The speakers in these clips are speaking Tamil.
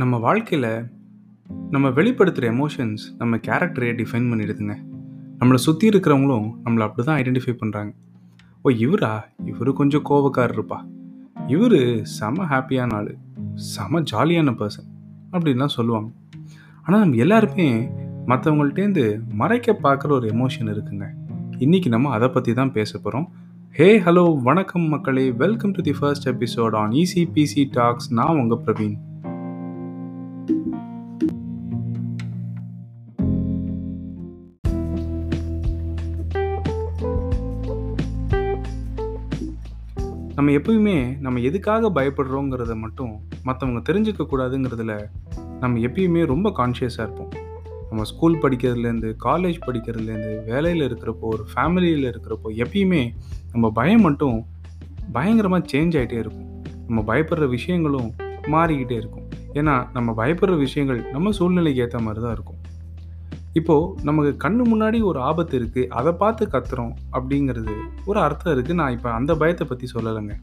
நம்ம வாழ்க்கையில் நம்ம வெளிப்படுத்துகிற எமோஷன்ஸ் நம்ம கேரக்டரையே டிஃபைன் பண்ணிடுதுங்க. நம்மளை சுற்றி இருக்கிறவங்களும் நம்மளை அப்படி தான் ஐடென்டிஃபை பண்ணுறாங்க ஓ இவரா? இவர் கொஞ்சம் கோவக்காரருப்பா இவர் செம ஹாப்பியான ஆள். செம ஜாலியான பர்சன் அப்படின்லாம் சொல்லுவாங்க. ஆனால் நம்ம எல்லாருமே மற்றவங்கள்ட்டேருந்து மறைக்க பார்க்குற ஒரு எமோஷன் இருக்குங்க. இன்றைக்கி நம்ம அதை பற்றி தான் பேச போகிறோம் ஹே ஹலோ வணக்கம் மக்களே. Welcome to the first episode on ECBC talks நான் உங்கள் பிரவீன். நம்ம எப்பயுமே நம்ம எதுக்காக பயப்படுறோங்கிறத மட்டும் மற்றவங்க தெரிஞ்சுக்க கூடாதுங்கிறதுல நம்ம எப்பயுமே ரொம்ப கான்ஷியஸாக இருப்போம். நம்ம ஸ்கூல் படிக்கிறதுலேருந்து காலேஜ் படிக்கிறதுலேருந்து வேலையில் இருக்கிறப்போ ஒரு ஃபேமிலியில் இருக்கிறப்போ எப்பயுமே நம்ம பயம் மட்டும் பயங்கரமாக சேஞ்ச் ஆகிட்டே இருக்கும். நம்ம பயப்படுற விஷயங்களும் மாறிக்கிட்டே இருக்கும். ஏன்னா நம்ம பயப்படுற விஷயங்கள் நம்ம சூழ்நிலைக்கு ஏற்ற மாதிரி தான் இருக்கும். இப்போது நமக்கு கண்ணு முன்னாடி ஒரு ஆபத்து இருக்குது அதை பார்த்து கத்துறோம் அப்படிங்கிறது ஒரு அர்த்தம் இருக்குது நான் இப்போ அந்த பயத்தை பற்றி சொல்லலைங்க.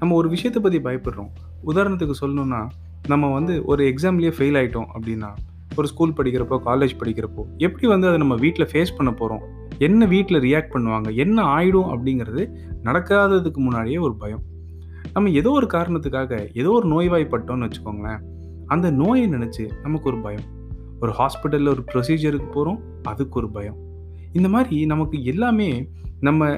நம்ம ஒரு விஷயத்தை பற்றி பயப்படுறோம். உதாரணத்துக்கு சொல்லணும்னா நம்ம வந்து ஒரு எக்ஸாம்லேயே ஃபெயில் ஆகிட்டோம் அப்படின்னா ஒரு ஸ்கூல் படிக்கிறப்போ காலேஜ் படிக்கிறப்போ எப்படி வந்து அதை நம்ம வீட்டில் ஃபேஸ் பண்ண போகிறோம் என்ன வீட்டில் ரியாக்ட் பண்ணுவாங்க? என்ன ஆயிடும் அப்படிங்கிறது நடக்காததுக்கு முன்னாடியே ஒரு பயம். நம்ம ஏதோ ஒரு காரணத்துக்காக ஏதோ ஒரு நோய்வாய்ப்பட்டோம்னு வச்சுக்கோங்களேன். அந்த நோயை நினச்சி நமக்கு ஒரு பயம். ஒரு ஹாஸ்பிட்டலில் ஒரு ப்ரொசீஜருக்கு போகிறோம் அதுக்கு ஒரு பயம். இந்த மாதிரி நமக்கு எல்லாமே நம்ம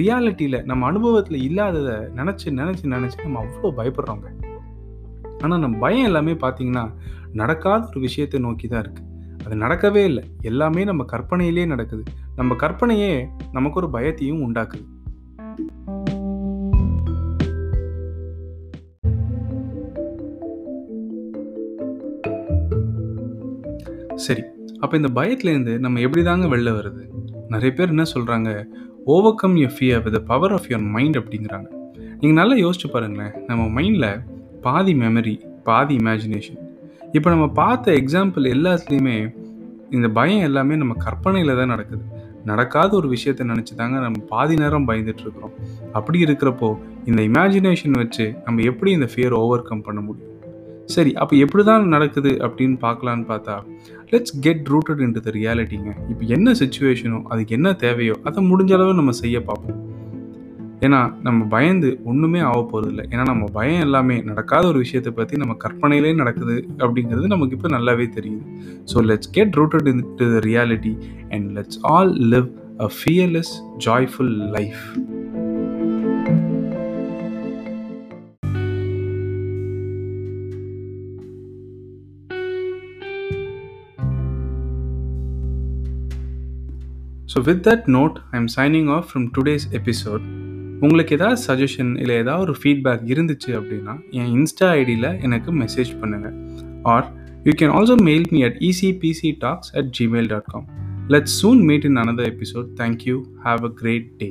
ரியாலிட்டியில் நம்ம அனுபவத்தில் இல்லாததை நினச்சி நினச்சி நினச்சி நம்ம அவ்வளோ பயப்படுறோங்க. ஆனால் நம்ம பயம் எல்லாமே பார்த்தீங்கன்னா நடக்காத ஒரு விஷயத்தை நோக்கி தான் இருக்குது அது நடக்கவே இல்லை. எல்லாமே நம்ம கற்பனையிலே நடக்குது. நம்ம கற்பனையே நமக்கு ஒரு பயத்தையும் உண்டாக்குது. சரி அப்போ இந்த பயத்துலேருந்து நம்ம எப்படி தாங்க வெளில வருது? நிறைய பேர் என்ன சொல்கிறாங்க overcome you fear with power of your mind அப்படிங்கிறாங்க. நீங்கள் நல்லா யோசிச்சு பாருங்களேன் நம்ம மைண்டில் பாதி மெமரி பாதி இமேஜினேஷன் இப்போ நம்ம பார்த்த எக்ஸாம்பிள் எல்லாத்துலேயுமே இந்த பயம் எல்லாமே நம்ம கற்பனையில் தான் நடக்குது. நடக்காத ஒரு விஷயத்த நினச்சி தாங்க நம்ம பாதி நேரம் பயந்துட்டுருக்குறோம் அப்படி இருக்கிறப்போ இந்த இமேஜினேஷன் வச்சு நம்ம எப்படி இந்த ஃபியர் ஓவர் கம் பண்ண முடியும்? சரி அப்போ எப்படி தான் நடக்குது அப்படின்னு பார்க்கலான்னு பார்த்தா let's get rooted into the ரியாலிட்டிங்க இப்போ என்ன சுச்சுவேஷனோ அதுக்கு என்ன தேவையோ அதை முடிஞ்ச அளவு நம்ம செய்ய பார்ப்போம். ஏன்னா நம்ம பயந்து ஒன்றுமே ஆக போகிறது இல்லை ஏன்னா நம்ம பயம் எல்லாமே நடக்காத ஒரு விஷயத்தை பற்றி நம்ம கற்பனையிலே நடக்குது அப்படிங்கிறது நமக்கு இப்போ நல்லாவே தெரியுது. So let's get rooted into the reality and let's all live a fearless joyful life so with that note I am signing off from today's episode உங்களுக்கு ஏதாவது சஜஷன் இல்லை ஏதாவது ஒரு ஃபீட்பேக் இருந்துச்சு அப்படின்னா என் இன்ஸ்டா ஐடியில் எனக்கு மெசேஜ் பண்ணுங்கள் or you can also mail me at ECBC talks at gmail dot com let soon meet in another episode thank you have a great day